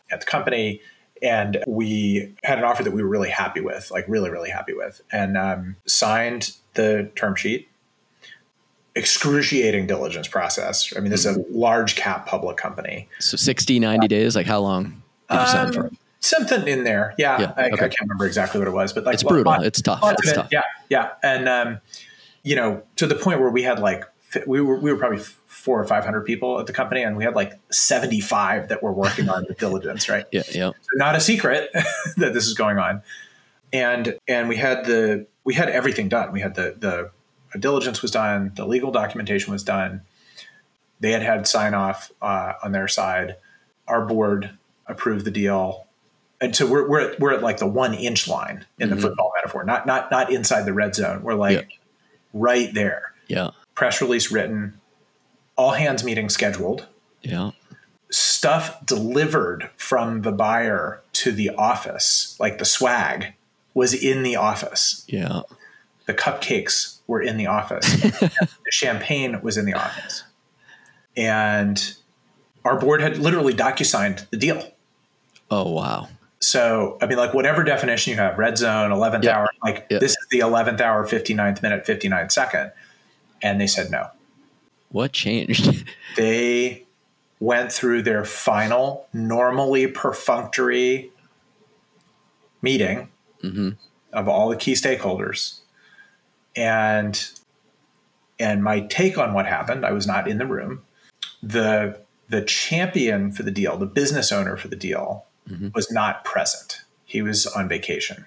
at the company and we had an offer that we were really happy with like really really happy with and um, signed the term sheet excruciating diligence process i mean this is a large cap public company So 60, 90 days. Like how long did you sign for? Um, something in there yeah, Yeah, I, I can't remember exactly what it was but like It's brutal. lot- It's tough. It's it. tough. Yeah, yeah, and um, you know, to the point where we had like we were we were probably four or five hundred people at the company, and we had like seventy five that were working on the diligence. Right, Yeah. Yeah. so not a secret that this is going on, and and we had the we had everything done. We had the the diligence was done, the legal documentation was done. They had had sign off uh, on their side. Our board approved the deal and so we're we're at, we're at like the one inch line in the Mhm. football metaphor, not not not inside the red zone. We're like Yeah. right there. Yeah. Press release written, all hands meeting scheduled, Yeah. stuff delivered from the buyer to the office, like the swag was in the office. Yeah. The cupcakes were in the office. the champagne was in the office. And our board had literally docu-signed the deal. Oh wow. So, I mean, like whatever definition you have, red zone, 11th Yeah. hour, like Yeah. this is the 11th hour, 59th minute, 59th second. And they said no. What changed? They went through their final, normally perfunctory meeting hmm of all the key stakeholders. And and my take on what happened, I was not in the room. The the champion for the deal, the business owner for the deal, Mhm. was not present. He was on vacation.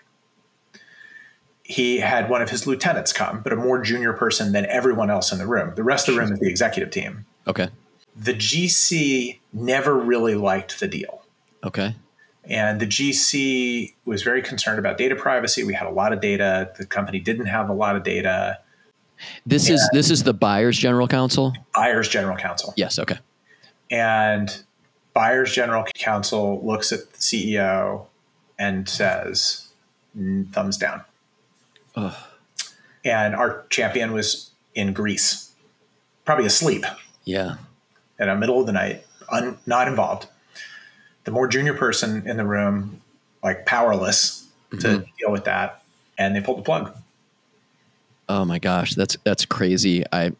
He had one of his lieutenants come, but a more junior person than everyone else in the room. The rest of the room is the executive team. Okay. The GC never really liked the deal. Okay. And the GC was very concerned about data privacy. We had a lot of data. The company didn't have a lot of data. This is this is the buyer's general counsel. Buyer's general counsel. Yes. Okay. And buyer's general counsel looks at the CEO and says, "Mm, thumbs down. Ugh. And our champion was in Greece, probably asleep Yeah. in the middle of the night, un, not involved. The more junior person in the room, like powerless to Mhm. deal with that, and they pulled the plug. Oh my gosh, that's that's crazy. I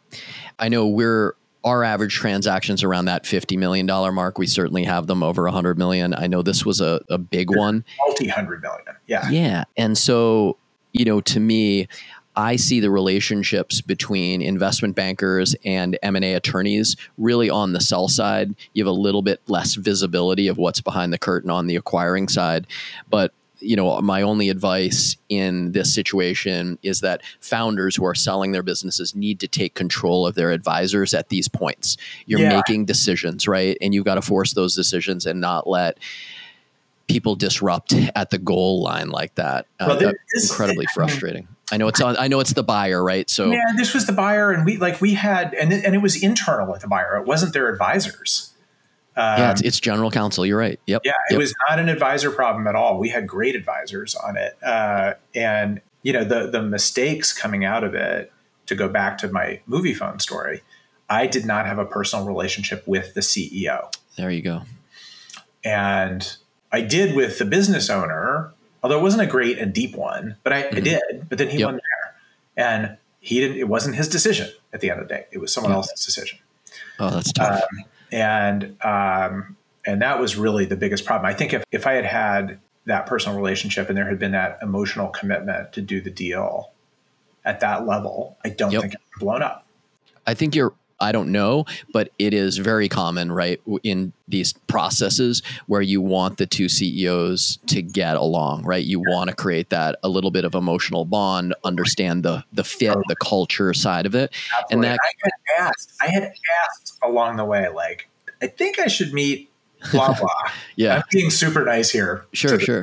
I know we're our average transactions around that fifty million dollar mark. We certainly have them over a hundred million. I know this was a, a big one. Multi hundred million. Yeah. Yeah. And so, you know, to me, I see the relationships between investment bankers and M&A attorneys really on the sell side. You have a little bit less visibility of what's behind the curtain on the acquiring side, but you know, my only advice in this situation is that founders who are selling their businesses need to take control of their advisors at these points. You're yeah. making decisions, right? And you've got to force those decisions and not let people disrupt at the goal line like that. Uh, well, this, incredibly frustrating. I know it's on. I know it's the buyer, right? So yeah, this was the buyer, and we like we had, and and it was internal with the buyer. It wasn't their advisors. Um, yeah, it's, it's, general counsel. You're right. Yep. Yeah, it yep. was not an advisor problem at all. We had great advisors on it, uh, and you know the the mistakes coming out of it. To go back to my Moviefone story, I did not have a personal relationship with the CEO. There you go. And I did with the business owner, although it wasn't a great and deep one, but I, mm-hmm. I did. But then he yep. went there, and he didn't. It wasn't his decision at the end of the day. It was someone else's decision. Oh, that's tough. Um, and um, and that was really the biggest problem. I think if if I had had that personal relationship and there had been that emotional commitment to do the deal at that level, I don't yep. think it would have blown up. I think you're I don't know, but it is very common, right, in these processes where you want the two CEOs to get along, right? You want to create that a little bit of emotional bond, understand the the fit, the culture side of it, Absolutely. and that I had asked, I had asked along the way, like, I think I should meet blah blah. yeah, I'm being super nice here. Sure, sure.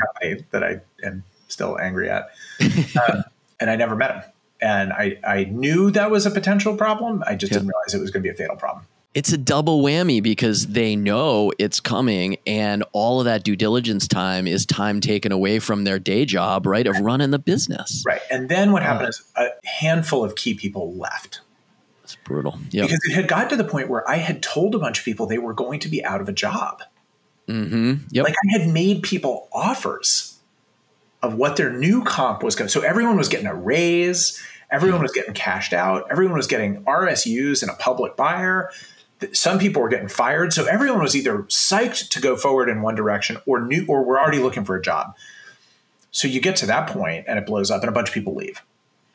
that I am still angry at, um, and I never met him and I, I knew that was a potential problem. I just didn't realize it was going to be a fatal problem. It's a double whammy because they know it's coming, and all of that due diligence time is time taken away from their day job, right, of running the business. Right. And then what happened uh, is a handful of key people left. It's brutal. Yeah. Because it had got to the point where I had told a bunch of people they were going to be out of a job. Mm-hmm. Yep. Like I had made people offers of what their new comp was going to. So everyone was getting a raise Everyone was getting cashed out. Everyone was getting RSUs and a public buyer. Some people were getting fired. So everyone was either psyched to go forward in one direction or new or we're already looking for a job. So you get to that point and it blows up and a bunch of people leave.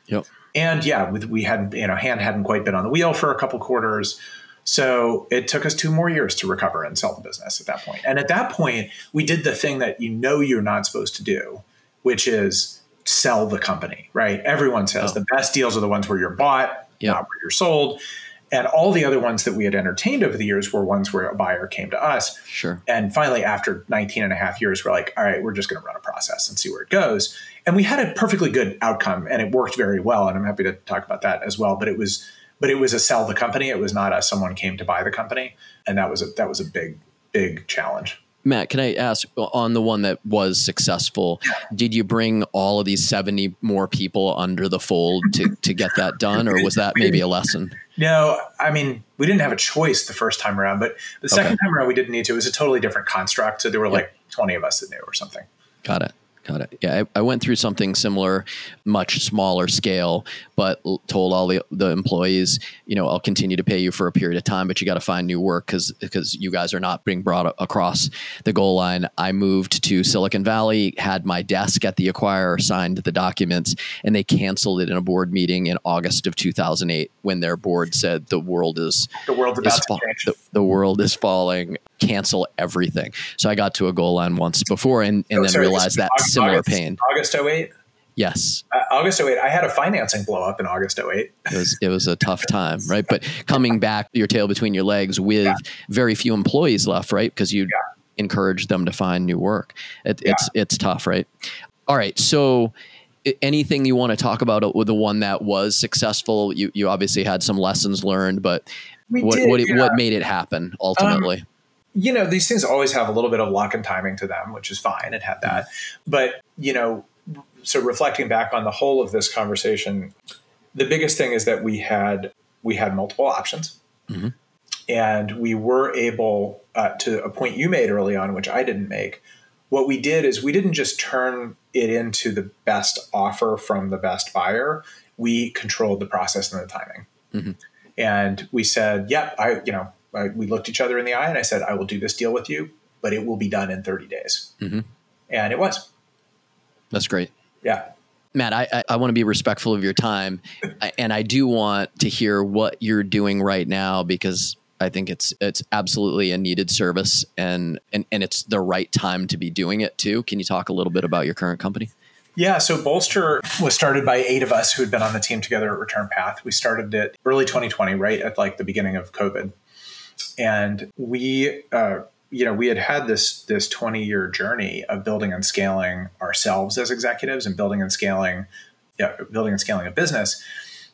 Yep. And yeah, we had you know hand hadn't quite been on the wheel for a couple quarters. So it took us two more years to recover and sell the business at that point. And at that point, we did the thing that you know you're not supposed to do, which is sell the company, right? Everyone says oh. the best deals are the ones where you're bought, yep. not where you're sold. And all the other ones that we had entertained over the years were ones where a buyer came to us. Sure. And finally, after 19 and a half years, we're like, all right, we're just going to run a process and see where it goes. And we had a perfectly good outcome and it worked very well. And I'm happy to talk about that as well. But it was, but it was a sell the company. It was not a someone came to buy the company. And that was a, that was a big, big challenge. Matt, can I ask on the one that was successful, did you bring all of these 70 more people under the fold to, to get that done, or was that maybe a lesson? No, I mean, we didn't have a choice the first time around, but the second okay. time around, we didn't need to. It was a totally different construct. So there were like 20 of us that knew or something. Got it. Got it. Yeah, I, I, went through something similar, much smaller scale, but told all the, the employees, you know, I'll continue to pay you for a period of time, but you got to find new work because because you guys are not being brought across the goal line. I moved to Silicon Valley, had my desk at the acquirer, signed the documents, and they canceled it in a board meeting in August of 2008 when their board said the world is the world is, fa- the, the world is falling cancel everything. So I got to a goal line once before and, and oh, then sorry, realized that August, similar pain. August 08? Yes. Uh, August 08. I had a financing blow up in August 08. it was it was a tough time, right? But coming back your tail between your legs with yeah. very few employees left, right? Because you yeah. encouraged them to find new work. It, yeah. It's it's tough, right? All right. So anything you want to talk about with the one that was successful? You you obviously had some lessons learned, but we what did, what, what made it happen ultimately? Um, you know, these things always have a little bit of luck and timing to them, which is fine. It had that. But, you know, so reflecting back on the whole of this conversation, the biggest thing is that we had we had multiple options. Mm-hmm. And we were able, uh, to a point you made early on, which I didn't make, what we did is we didn't just turn it into the best offer from the best buyer. We controlled the process and the timing. Mm-hmm. And we said, yep, I, you know, I, we looked each other in the eye and I said, I will do this deal with you, but it will be done in 30 days. Mm-hmm. And it was. That's great. Yeah. Matt, I, I, I want to be respectful of your time, and I do want to hear what you're doing right now because I think it's it's absolutely a needed service, and and and it's the right time to be doing it too. Can you talk a little bit about your current company? Yeah, so Bolster was started by eight of us who had been on the team together at Return Path. We started it early 2020, right at like the beginning of COVID, and we. Uh, you know, we had had this this 20 year journey of building and scaling ourselves as executives and building and scaling, yeah, building and scaling a business.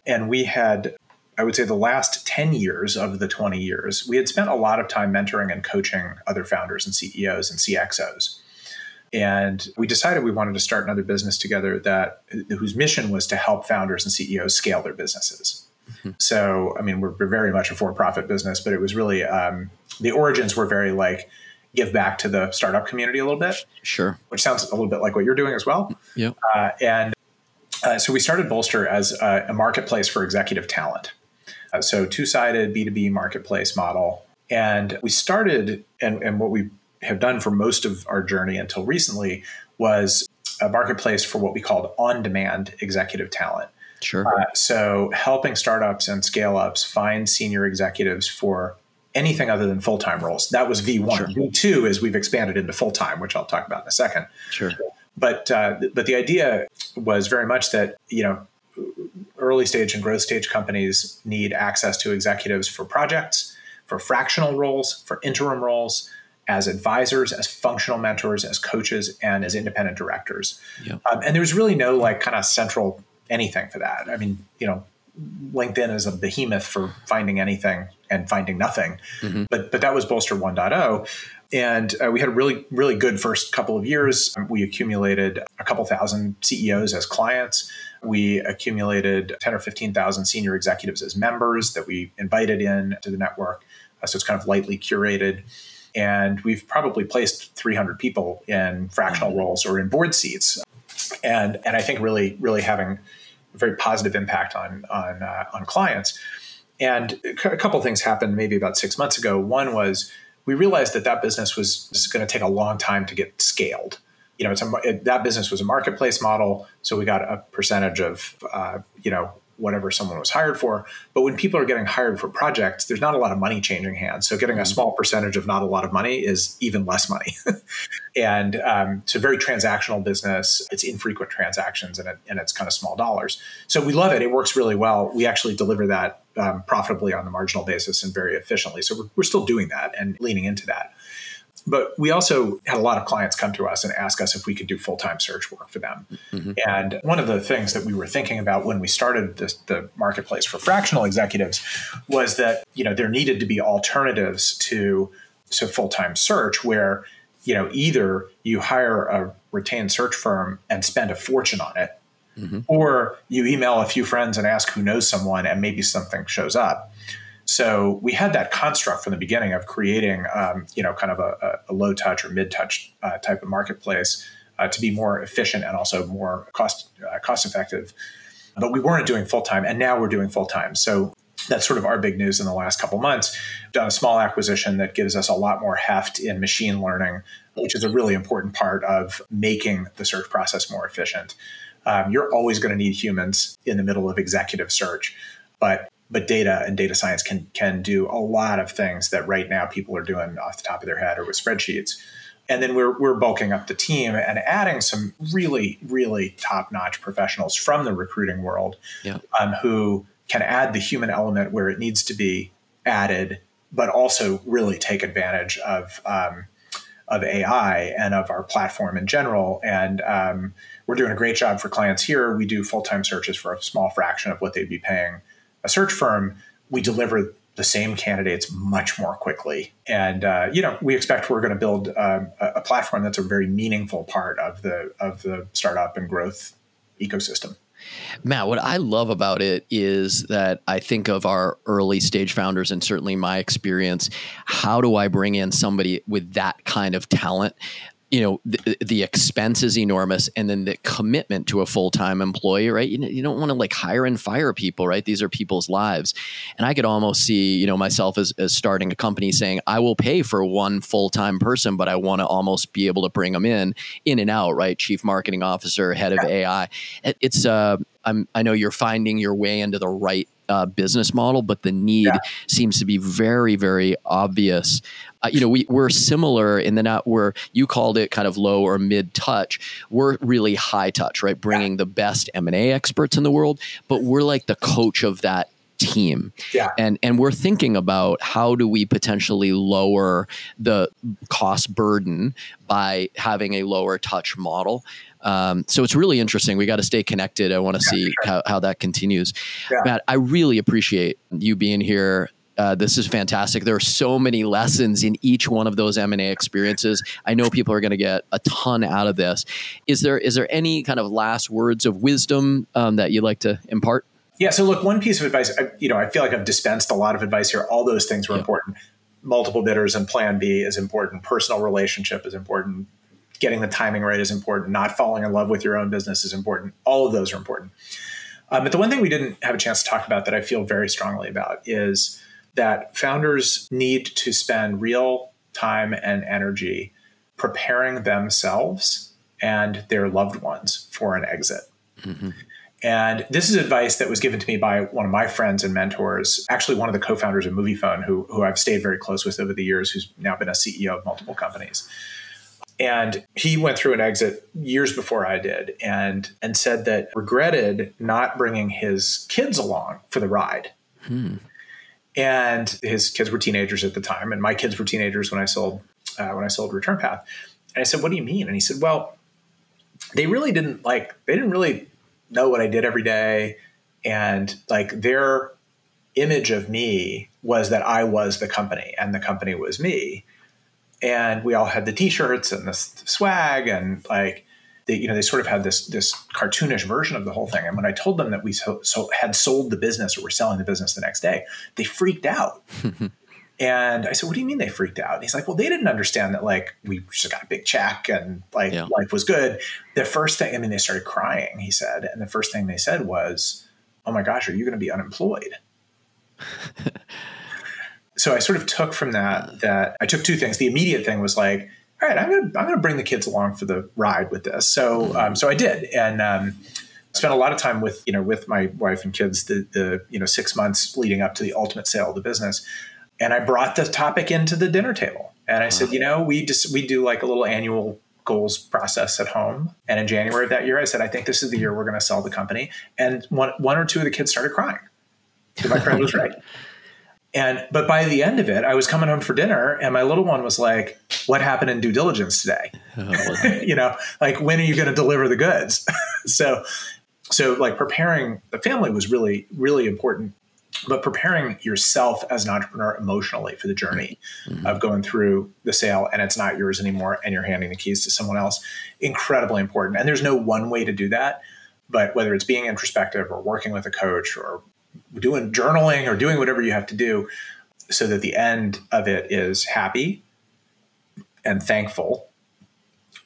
And we had, I would say, the last 10 years of the 20 years, we had spent a lot of time mentoring and coaching other founders and CEOs and CXOs. And we decided we wanted to start another business together that whose mission was to help founders and CEOs scale their businesses. Mm-hmm. So, I mean, we're, we're, very much a for-profit business, but it was really um, the origins were very like give back to the startup community a little bit. Sure. Which sounds a little bit like what you're doing as well. Yeah. Uh, and uh, so we started Bolster as a, a marketplace for executive talent. Uh, so two-sided B2B marketplace model. And we started, and, and what we have done for most of our journey until recently was a marketplace for what we called on-demand executive talent. Sure. Uh, so helping startups and scale ups find senior executives for anything other than full time roles. That was V1. Sure. V2 is we've expanded into full time, which I'll talk about in a second. Sure. But uh, but the idea was very much that you know early stage and growth stage companies need access to executives for projects, for fractional roles, for interim roles, as advisors, as functional mentors, as coaches, and as independent directors. Yeah. Um, and there's really no like kind of central anything for that. I mean, you know, LinkedIn is a behemoth for finding anything and finding nothing. Mm-hmm. But but that was Bolster 1.0. And uh, we had a really, really good first couple of years. We accumulated a couple thousand CEOs as clients. We accumulated 10 or 15,000 senior executives as members that we invited in to the network. Uh, so it's kind of lightly curated. And we've probably placed 300 people in fractional mm-hmm. roles or in board seats. And, and I think really, really having very positive impact on, on, uh, on clients. And a couple things happened maybe about six months ago. One was we realized that that business was going to take a long time to get scaled. You know, it's a, it, that business was a marketplace model, so we got a percentage of uh, you know whatever someone was hired for. But when people are getting hired for projects, there's not a lot of money changing hands. So getting a mm-hmm. small percentage of not a lot of money is even less money. and um, it's a very transactional business. It's infrequent transactions and, it, and it's kind of small dollars. So we love it. It works really well. We actually deliver that um, profitably on the marginal basis and very efficiently. So we're, we're still doing that and leaning into that. But we also had a lot of clients come to us and ask us if we could do full time search work for them. Mm-hmm. And one of the things that we were thinking about when we started this, the marketplace for fractional executives was that you know there needed to be alternatives to to full time search where you know either you hire a retained search firm and spend a fortune on it, mm-hmm. or you email a few friends and ask who knows someone and maybe something shows up. So we had that construct from the beginning of creating, um, you know, kind of a, a low touch or mid touch uh, type of marketplace uh, to be more efficient and also more cost uh, cost effective. But we weren't doing full time, and now we're doing full time. So that's sort of our big news in the last couple months. We've done a small acquisition that gives us a lot more heft in machine learning, which is a really important part of making the search process more efficient. Um, you're always going to need humans in the middle of executive search, but but data and data science can can do a lot of things that right now people are doing off the top of their head or with spreadsheets. And then we're, we're bulking up the team and adding some really, really top notch professionals from the recruiting world yeah. um, who can add the human element where it needs to be added, but also really take advantage of, um, of AI and of our platform in general. And um, we're doing a great job for clients here. We do full time searches for a small fraction of what they'd be paying a search firm, we deliver the same candidates much more quickly. And uh, you know, we expect we're going to build um, a platform that's a very meaningful part of the of the startup and growth ecosystem. Matt, what I love about it is that I think of our early stage founders and certainly my experience. How do I bring in somebody with that kind of talent you know the, the expense is enormous and then the commitment to a full-time employee right? You, you don't want to like hire and fire people right? These are people's lives. And i could almost see you know myself as, as starting a company saying i will pay for one full-time person but i want to almost be able to bring them in in and out right? Chief marketing officer head of ai it, it's uh I'm, i know you're finding your way into the right uh, business model, but the need yeah. seems to be very, very obvious. Uh, you know, we, we're similar in the not where you called it kind of low or mid touch. We're really high touch, right? Bringing yeah. the best M and A experts in the world, but we're like the coach of that team. Yeah. And and we're thinking about how do we potentially lower the cost burden by having a lower touch model. Um, so it's really interesting. We got to stay connected. I want to yeah, see sure. how, how that continues. Yeah. Matt, I really appreciate you being here. Uh, this is fantastic. There are so many lessons in each one of those M and A experiences. I know people are going to get a ton out of this. Is there is there any kind of last words of wisdom um, that you'd like to impart? Yeah. So look, one piece of advice. I, you know, I feel like I've dispensed a lot of advice here. All those things were yeah. important. Multiple bidders and Plan B is important. Personal relationship is important getting the timing right is important. Not falling in love with your own business is important. All of those are important. Um, but the one thing we didn't have a chance to talk about that I feel very strongly about is that founders need to spend real time and energy preparing themselves and their loved ones for an exit. Mm-hmm. And this is advice that was given to me by one of my friends and mentors, actually one of the co-founders of Moviefone, who, who I've stayed very close with over the years, who's now been a CEO of multiple companies and he went through an exit years before I did and and said that regretted not bringing his kids along for the ride. Hmm. And his kids were teenagers at the time, and my kids were teenagers when I sold uh, when I sold Return Path. And I said, "What do you mean?" And he said, "Well, they really didn't like they didn't really know what I did every day, and like their image of me was that I was the company and the company was me." And we all had the t-shirts and the swag and like they, you know they sort of had this this cartoonish version of the whole thing. And when i told them that we so, so had sold the business or were selling the business the next day they freaked out. And i said what do you mean they freaked out? And he's like well they didn't understand that like we just got a big check and like yeah. life was good. The first thing i mean they started crying he said. And the first thing they said was oh my gosh are you going to be unemployed so I sort of took from that that I took two things. The immediate thing was like, all right, I'm gonna I'm gonna bring the kids along for the ride with this. So mm-hmm. um, so I did, and um, spent a lot of time with you know with my wife and kids the the you know six months leading up to the ultimate sale of the business, and I brought the topic into the dinner table, and I said, you know, we just we do like a little annual goals process at home. And in January of that year, I said, I think this is the year we're going to sell the company. And one one or two of the kids started crying. So my friend was right. And but by the end of it, I was coming home for dinner, and my little one was like, "What happened in due diligence today? Oh, you know, like when are you going to deliver the goods?" so, so like preparing the family was really really important, but preparing yourself as an entrepreneur emotionally for the journey mm-hmm. of going through the sale, and it's not yours anymore, and you're handing the keys to someone else, incredibly important. And there's no one way to do that, but whether it's being introspective or working with a coach or doing journaling or doing whatever you have to do so that the end of it is happy and thankful.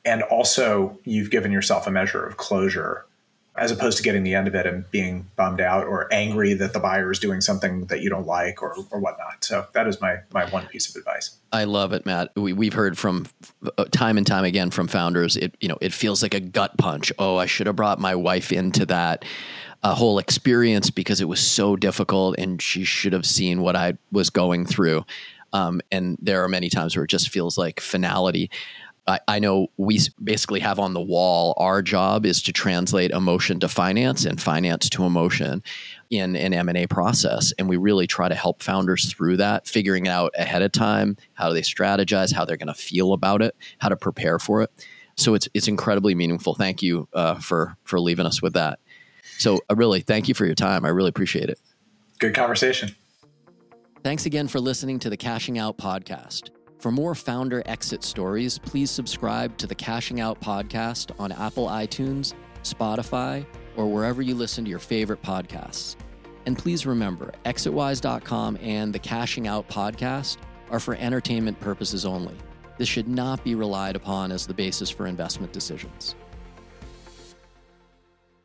And also, you've given yourself a measure of closure as opposed to getting the end of it and being bummed out or angry that the buyer is doing something that you don't like or, or whatnot. So that is my my one piece of advice. I love it, Matt. We, we've heard from uh, time and time again from founders. It you know it feels like a gut punch. Oh, I should have brought my wife into that a whole experience because it was so difficult and she should have seen what I was going through. Um, and there are many times where it just feels like finality. I, I, know we basically have on the wall our job is to translate emotion to finance and finance to emotion in an M&A process and we really try to help founders through that figuring out ahead of time how they strategize how they're going to feel about it how to prepare for it so it's it's incredibly meaningful thank you uh, for for leaving us with that so, uh, really, thank you for your time. I really appreciate it. Good conversation. Thanks again for listening to the Cashing Out podcast. For more founder exit stories, please subscribe to the Cashing Out podcast on Apple iTunes, Spotify, or wherever you listen to your favorite podcasts. And please remember, exitwise.com and the Cashing Out podcast are for entertainment purposes only. This should not be relied upon as the basis for investment decisions.